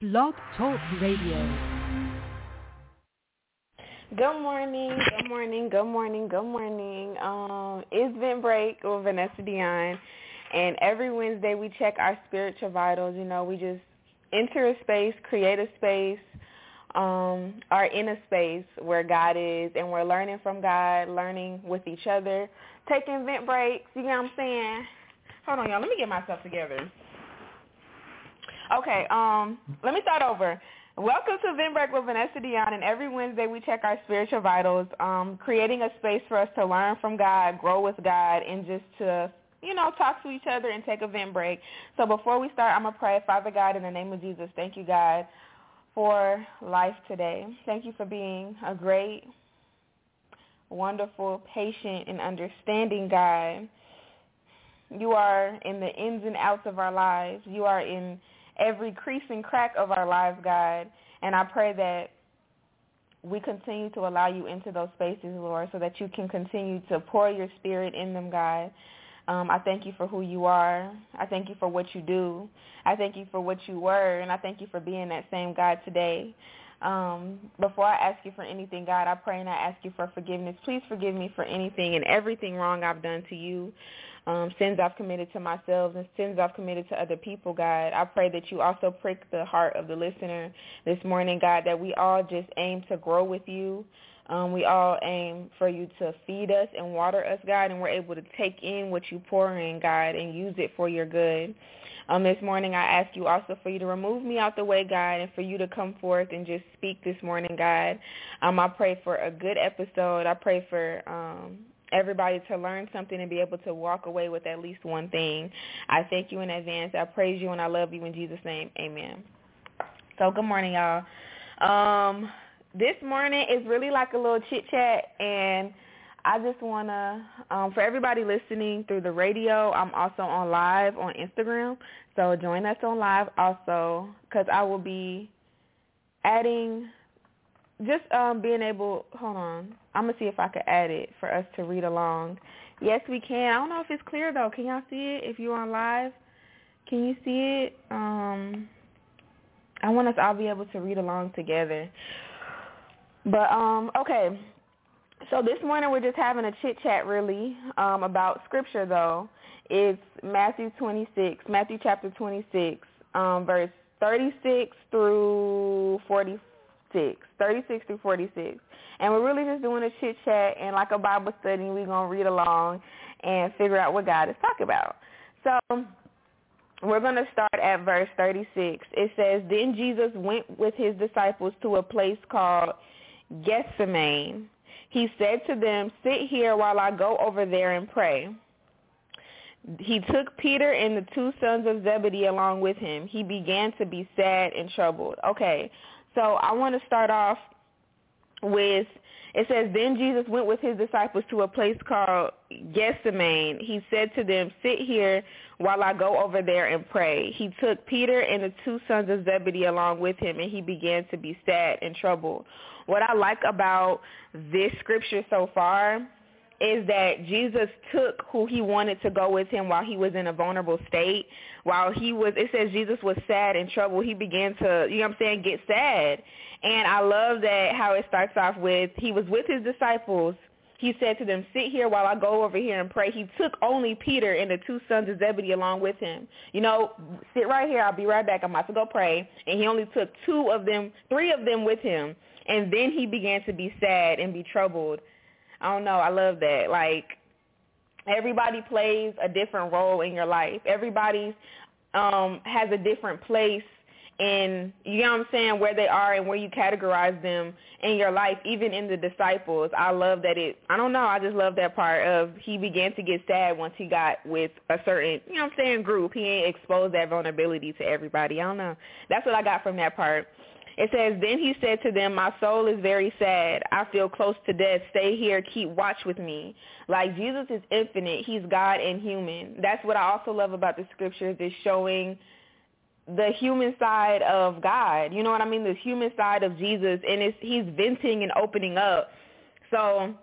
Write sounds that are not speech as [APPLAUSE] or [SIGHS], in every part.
Blog Talk Radio. Good morning, good morning, good morning, good morning. Um, it's Vent Break with Vanessa Dion, and every Wednesday we check our spiritual vitals. You know, we just enter a space, create a space, um, are in a space where God is, and we're learning from God, learning with each other, taking vent breaks. You know what I'm saying? Hold on, y'all. Let me get myself together. Okay, um, let me start over. Welcome to Vent Break with Vanessa Dion, and every Wednesday we check our spiritual vitals, um, creating a space for us to learn from God, grow with God, and just to, you know, talk to each other and take a vent break. So before we start, I'm going to pray. Father God, in the name of Jesus, thank you, God, for life today. Thank you for being a great, wonderful, patient, and understanding God. You are in the ins and outs of our lives. You are in every crease and crack of our lives, God. And I pray that we continue to allow you into those spaces, Lord, so that you can continue to pour your spirit in them, God. Um, I thank you for who you are. I thank you for what you do. I thank you for what you were, and I thank you for being that same God today. Um, before I ask you for anything, God, I pray and I ask you for forgiveness. Please forgive me for anything and everything wrong I've done to you um, sins I've committed to myself and sins I've committed to other people, God. I pray that you also prick the heart of the listener this morning, God, that we all just aim to grow with you. Um, we all aim for you to feed us and water us, God, and we're able to take in what you pour in, God, and use it for your good. Um, this morning I ask you also for you to remove me out the way, God, and for you to come forth and just speak this morning, God. Um, I pray for a good episode. I pray for um, everybody to learn something and be able to walk away with at least one thing. I thank you in advance. I praise you and I love you in Jesus' name. Amen. So good morning, y'all. Um, this morning is really like a little chit chat and I just want to, um, for everybody listening through the radio, I'm also on live on Instagram. So join us on live also because I will be adding just um, being able. Hold on, I'm gonna see if I could add it for us to read along. Yes, we can. I don't know if it's clear though. Can y'all see it? If you're on live, can you see it? Um, I want us all be able to read along together. But um, okay. So this morning we're just having a chit chat really um, about scripture though. It's Matthew 26, Matthew chapter 26, um, verse 36 through 40, 36 through 46. And we're really just doing a chit chat and like a Bible study. We're going to read along and figure out what God is talking about. So we're going to start at verse 36. It says, Then Jesus went with his disciples to a place called Gethsemane. He said to them, Sit here while I go over there and pray. He took Peter and the two sons of Zebedee along with him. He began to be sad and troubled. Okay, so I want to start off with it says then Jesus went with his disciples to a place called Gethsemane. He said to them, "Sit here while I go over there and pray." He took Peter and the two sons of Zebedee along with him and he began to be sad and troubled. What I like about this scripture so far is that Jesus took who he wanted to go with him while he was in a vulnerable state. While he was, it says Jesus was sad and troubled. He began to, you know what I'm saying, get sad. And I love that how it starts off with, he was with his disciples. He said to them, sit here while I go over here and pray. He took only Peter and the two sons of Zebedee along with him. You know, sit right here. I'll be right back. I'm about to go pray. And he only took two of them, three of them with him. And then he began to be sad and be troubled I don't know. I love that. Like everybody plays a different role in your life. Everybody um has a different place in you know what I'm saying, where they are and where you categorize them in your life, even in the disciples. I love that it I don't know, I just love that part of he began to get sad once he got with a certain you know what I'm saying, group. He ain't exposed that vulnerability to everybody. I don't know. That's what I got from that part. It says, Then he said to them, My soul is very sad. I feel close to death. Stay here. Keep watch with me. Like Jesus is infinite. He's God and human. That's what I also love about the scriptures is showing the human side of God. You know what I mean? The human side of Jesus. And it's, he's venting and opening up. So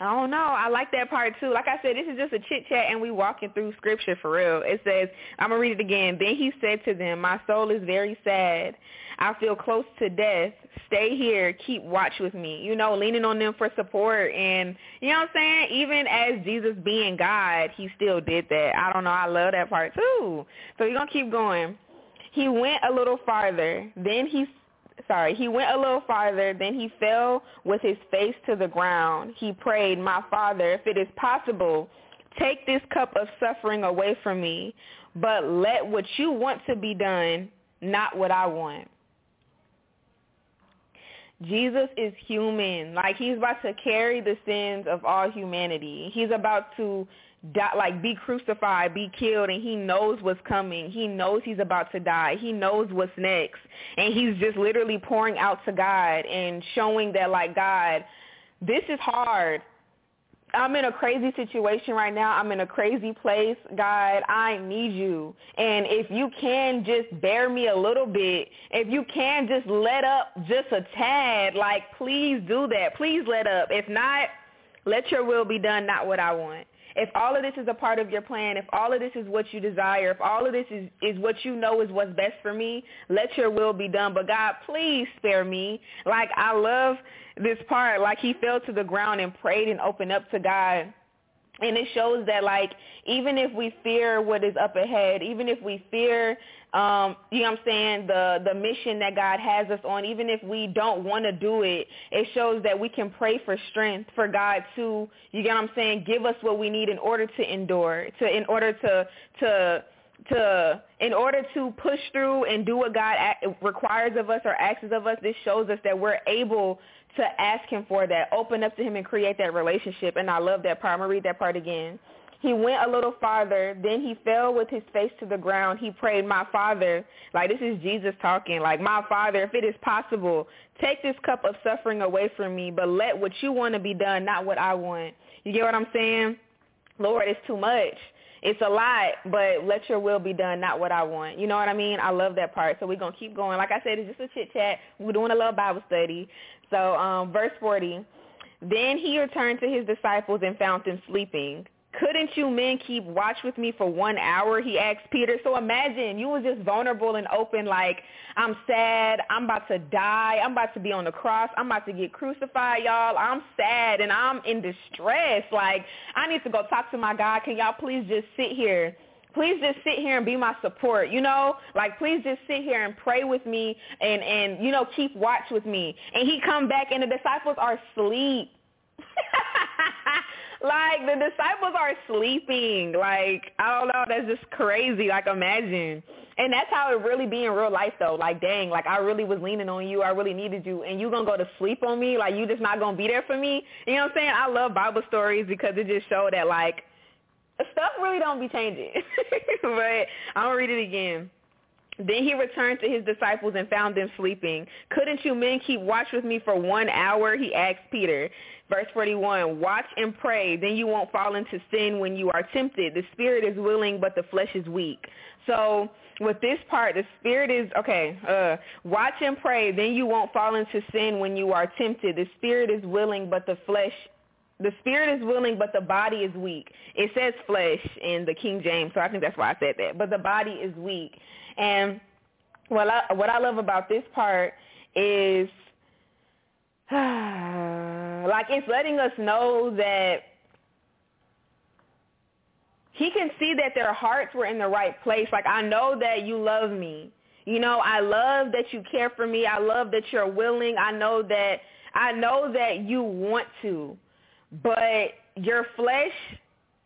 I don't know. I like that part too. Like I said, this is just a chit chat and we walking through scripture for real. It says, I'm gonna read it again. Then he said to them, My soul is very sad. I feel close to death. Stay here. Keep watch with me. You know, leaning on them for support and you know what I'm saying? Even as Jesus being God, he still did that. I don't know. I love that part too. So you're gonna keep going. He went a little farther. Then he sorry, he went a little farther, then he fell with his face to the ground. He prayed, my father, if it is possible, take this cup of suffering away from me, but let what you want to be done, not what I want. Jesus is human. Like he's about to carry the sins of all humanity. He's about to die, like be crucified, be killed, and he knows what's coming. He knows he's about to die. He knows what's next, and he's just literally pouring out to God and showing that like God, this is hard. I'm in a crazy situation right now. I'm in a crazy place. God, I need you. And if you can just bear me a little bit, if you can just let up just a tad, like please do that. Please let up. If not, let your will be done, not what I want if all of this is a part of your plan, if all of this is what you desire, if all of this is, is what you know is what's best for me, let your will be done. But God, please spare me. Like I love this part. Like he fell to the ground and prayed and opened up to God and it shows that like even if we fear what is up ahead even if we fear um you know what i'm saying the the mission that god has us on even if we don't want to do it it shows that we can pray for strength for god to you get what i'm saying give us what we need in order to endure to in order to to to in order to push through and do what God requires of us or asks of us, this shows us that we're able to ask him for that, open up to him and create that relationship. And I love that part. I'm going to read that part again. He went a little farther. Then he fell with his face to the ground. He prayed, my father, like this is Jesus talking, like my father, if it is possible, take this cup of suffering away from me, but let what you want to be done, not what I want. You get what I'm saying? Lord, it's too much it's a lot, but let your will be done, not what I want. You know what I mean? I love that part. So we're going to keep going. Like I said, it's just a chit chat. We're doing a little Bible study. So um, verse 40, then he returned to his disciples and found them sleeping. Couldn't you men keep watch with me for one hour? He asked Peter. So imagine you was just vulnerable and open like, I'm sad. I'm about to die. I'm about to be on the cross. I'm about to get crucified, y'all. I'm sad and I'm in distress. Like, I need to go talk to my God. Can y'all please just sit here? please just sit here and be my support you know like please just sit here and pray with me and and you know keep watch with me and he come back and the disciples are asleep [LAUGHS] like the disciples are sleeping. Like I don't know, that's just crazy. Like imagine. And that's how it really be in real life though. Like dang, like I really was leaning on you. I really needed you and you gonna go to sleep on me? Like you just not gonna be there for me? You know what I'm saying? I love Bible stories because it just show that like stuff really don't be changing. [LAUGHS] but I'm gonna read it again. Then he returned to his disciples and found them sleeping. Couldn't you men keep watch with me for one hour? He asked Peter. Verse 41, watch and pray, then you won't fall into sin when you are tempted. The spirit is willing, but the flesh is weak. So with this part, the spirit is, okay, uh, watch and pray, then you won't fall into sin when you are tempted. The spirit is willing, but the flesh the spirit is willing, but the body is weak. It says flesh in the King James, so I think that's why I said that. But the body is weak. And what I, what I love about this part is [SIGHS] like it's letting us know that he can see that their hearts were in the right place. Like I know that you love me. You know, I love that you care for me. I love that you're willing. I know that I know that you want to. But your flesh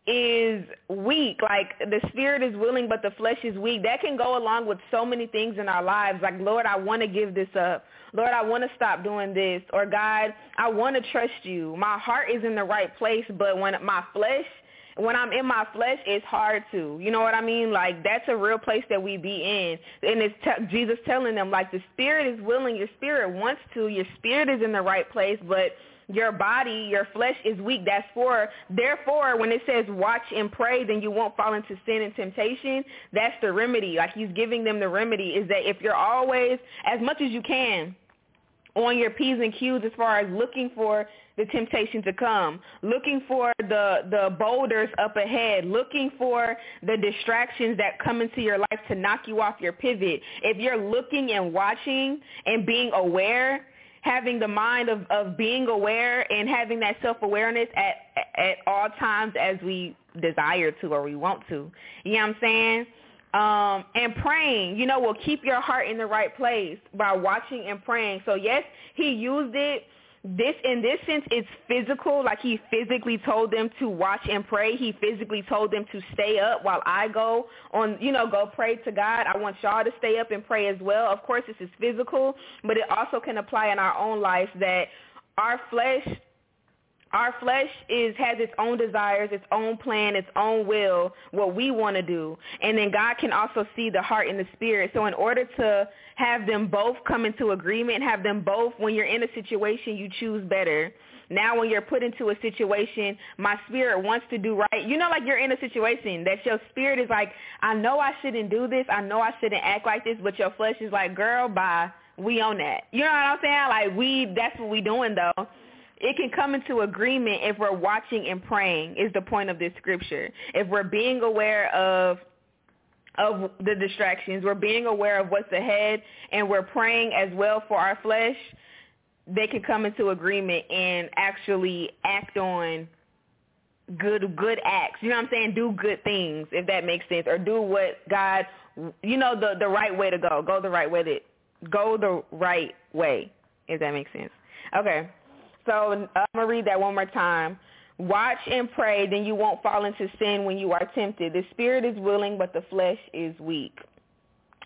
is weak. Like the spirit is willing, but the flesh is weak. That can go along with so many things in our lives. Like, Lord, I want to give this up. Lord, I want to stop doing this. Or God, I want to trust you. My heart is in the right place, but when my flesh, when I'm in my flesh, it's hard to. You know what I mean? Like that's a real place that we be in. And it's t- Jesus telling them like the spirit is willing, your spirit wants to, your spirit is in the right place, but your body, your flesh is weak. That's for, therefore, when it says watch and pray, then you won't fall into sin and temptation. That's the remedy. Like he's giving them the remedy is that if you're always, as much as you can, on your P's and Q's as far as looking for the temptation to come, looking for the, the boulders up ahead, looking for the distractions that come into your life to knock you off your pivot. If you're looking and watching and being aware, having the mind of, of being aware and having that self-awareness at, at all times as we desire to or we want to. You know what I'm saying? Um, and praying, you know, will keep your heart in the right place by watching and praying. So yes, he used it. This in this sense, it's physical. Like he physically told them to watch and pray. He physically told them to stay up while I go on, you know, go pray to God. I want y'all to stay up and pray as well. Of course, this is physical, but it also can apply in our own lives that our flesh our flesh is has its own desires, its own plan, its own will, what we want to do. And then God can also see the heart and the spirit. So in order to have them both come into agreement, have them both when you're in a situation you choose better. Now when you're put into a situation, my spirit wants to do right. You know like you're in a situation that your spirit is like, I know I shouldn't do this. I know I shouldn't act like this, but your flesh is like, girl, bye. We on that. You know what I'm saying? Like we that's what we doing though it can come into agreement if we're watching and praying is the point of this scripture. If we're being aware of of the distractions, we're being aware of what's ahead and we're praying as well for our flesh, they can come into agreement and actually act on good good acts. You know what I'm saying? Do good things if that makes sense or do what God you know the the right way to go. Go the right way to go the right way if that makes sense. Okay. So uh, I'm going to read that one more time. Watch and pray, then you won't fall into sin when you are tempted. The spirit is willing, but the flesh is weak.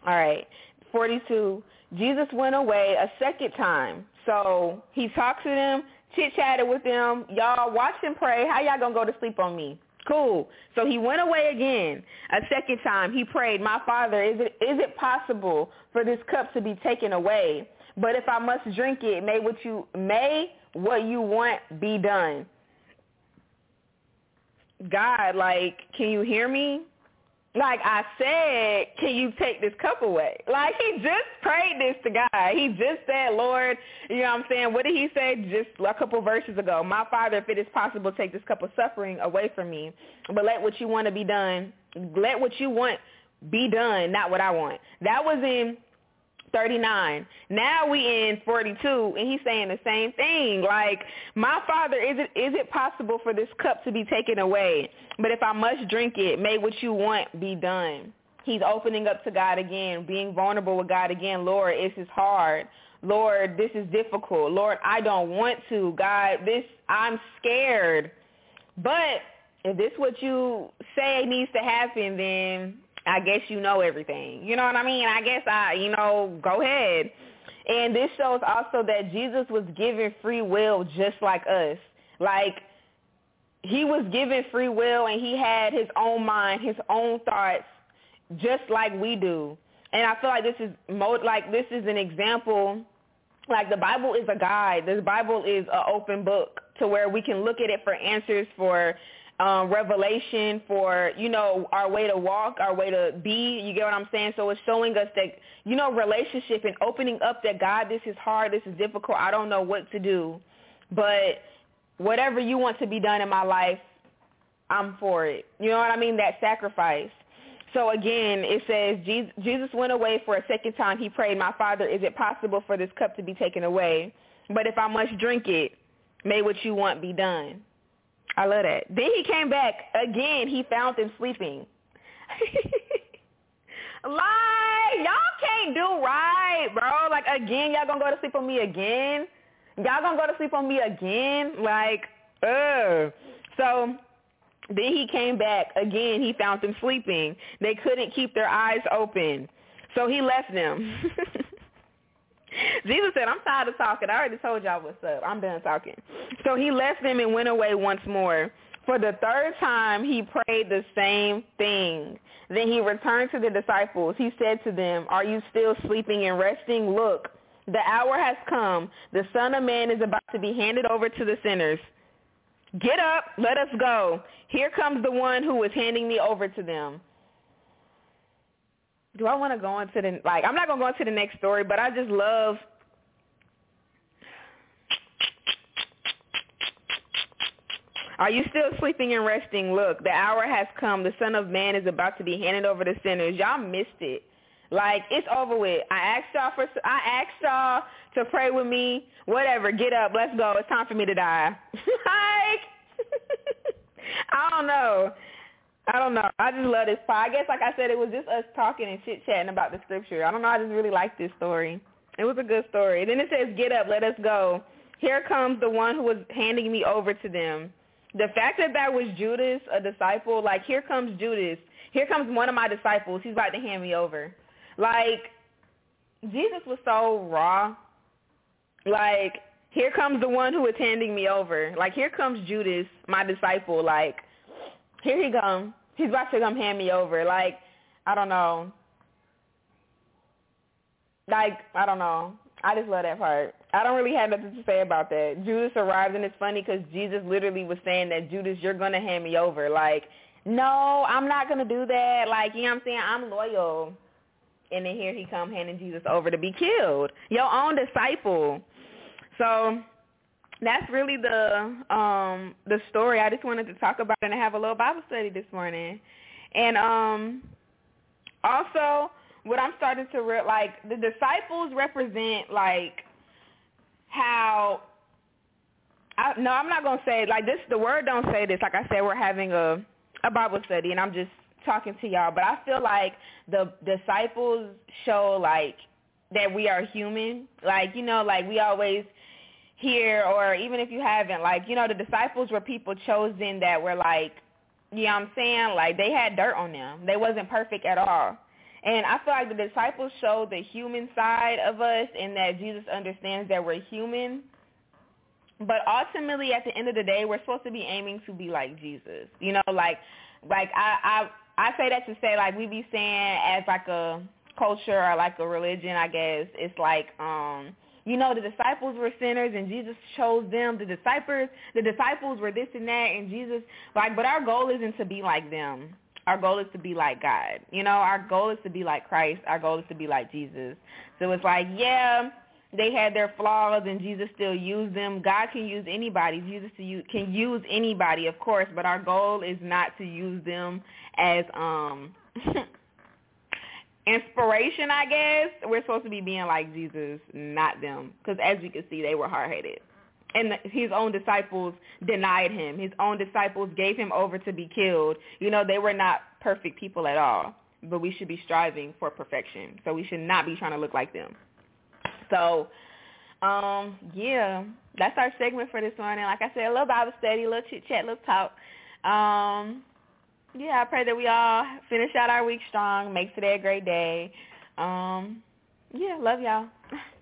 All right. 42. Jesus went away a second time. So he talked to them, chit-chatted with them. Y'all watch and pray. How y'all going to go to sleep on me? Cool. So he went away again. A second time he prayed, my father, is it, is it possible for this cup to be taken away? But if I must drink it, may what you may what you want be done. God, like, can you hear me? Like I said, can you take this cup away? Like he just prayed this to God. He just said, Lord, you know what I'm saying? What did he say just a couple verses ago? My Father, if it is possible, take this cup of suffering away from me. But let what you want to be done. Let what you want be done, not what I want. That was in 39. Now we in 42 and he's saying the same thing. Like, my father, is it is it possible for this cup to be taken away? But if I must drink it, may what you want be done. He's opening up to God again, being vulnerable with God again. Lord, this is hard. Lord, this is difficult. Lord, I don't want to. God, this I'm scared. But if this what you say needs to happen, then I guess you know everything. You know what I mean? I guess I, you know, go ahead. And this shows also that Jesus was given free will just like us. Like he was given free will and he had his own mind, his own thoughts just like we do. And I feel like this is mo- like this is an example like the Bible is a guide. The Bible is an open book to where we can look at it for answers for um, revelation for, you know, our way to walk, our way to be. You get what I'm saying? So it's showing us that, you know, relationship and opening up that, God, this is hard, this is difficult, I don't know what to do. But whatever you want to be done in my life, I'm for it. You know what I mean? That sacrifice. So again, it says Jesus went away for a second time. He prayed, my Father, is it possible for this cup to be taken away? But if I must drink it, may what you want be done. I love that. Then he came back again. He found them sleeping. [LAUGHS] like y'all can't do right, bro. Like again, y'all gonna go to sleep on me again? Y'all gonna go to sleep on me again? Like, ugh. So then he came back again. He found them sleeping. They couldn't keep their eyes open. So he left them. [LAUGHS] Jesus said, I'm tired of talking. I already told y'all what's up. I'm done talking. So he left them and went away once more. For the third time, he prayed the same thing. Then he returned to the disciples. He said to them, are you still sleeping and resting? Look, the hour has come. The Son of Man is about to be handed over to the sinners. Get up, let us go. Here comes the one who is handing me over to them do I want to go into the like? I'm not gonna go into the next story, but I just love. Are you still sleeping and resting? Look, the hour has come. The Son of Man is about to be handed over to sinners. Y'all missed it. Like it's over with. I asked y'all for. I asked y'all to pray with me. Whatever. Get up. Let's go. It's time for me to die. [LAUGHS] like [LAUGHS] I don't know. I don't know. I just love this part. I guess, like I said, it was just us talking and chit chatting about the scripture. I don't know. I just really like this story. It was a good story. Then it says, "Get up, let us go." Here comes the one who was handing me over to them. The fact that that was Judas, a disciple, like here comes Judas. Here comes one of my disciples. He's about to hand me over. Like Jesus was so raw. Like here comes the one who is handing me over. Like here comes Judas, my disciple. Like here he comes. He's about to come hand me over. Like I don't know. Like I don't know. I just love that part. I don't really have nothing to say about that. Judas arrived, and it's funny because Jesus literally was saying that Judas, you're gonna hand me over. Like, no, I'm not gonna do that. Like, you know what I'm saying? I'm loyal. And then here he come handing Jesus over to be killed. Your own disciple. So that's really the um the story. I just wanted to talk about and have a little Bible study this morning. And um also what I'm starting to re- like the disciples represent like how I, no, I'm not gonna say like this. The word don't say this. Like I said, we're having a a Bible study, and I'm just talking to y'all. But I feel like the disciples show like that we are human. Like you know, like we always hear, or even if you haven't, like you know, the disciples were people chosen that were like, you know, what I'm saying, like they had dirt on them. They wasn't perfect at all. And I feel like the disciples show the human side of us and that Jesus understands that we're human. But ultimately, at the end of the day, we're supposed to be aiming to be like Jesus. You know, like, like I, I, I say that to say like we be saying as like a culture or like a religion, I guess it's like, um, you know, the disciples were sinners and Jesus chose them. The disciples, the disciples were this and that, and Jesus, like, but our goal isn't to be like them. Our goal is to be like God. You know, our goal is to be like Christ. Our goal is to be like Jesus. So it's like, yeah, they had their flaws and Jesus still used them. God can use anybody. Jesus can use anybody, of course, but our goal is not to use them as um [LAUGHS] inspiration, I guess. We're supposed to be being like Jesus, not them. Because as you can see, they were hard-headed and his own disciples denied him. His own disciples gave him over to be killed. You know, they were not perfect people at all, but we should be striving for perfection. So we should not be trying to look like them. So, um, yeah, that's our segment for this morning. Like I said, a little Bible study, a little chit chat, a little talk. Um, yeah, I pray that we all finish out our week strong, make today a great day. Um, yeah, love y'all. [LAUGHS]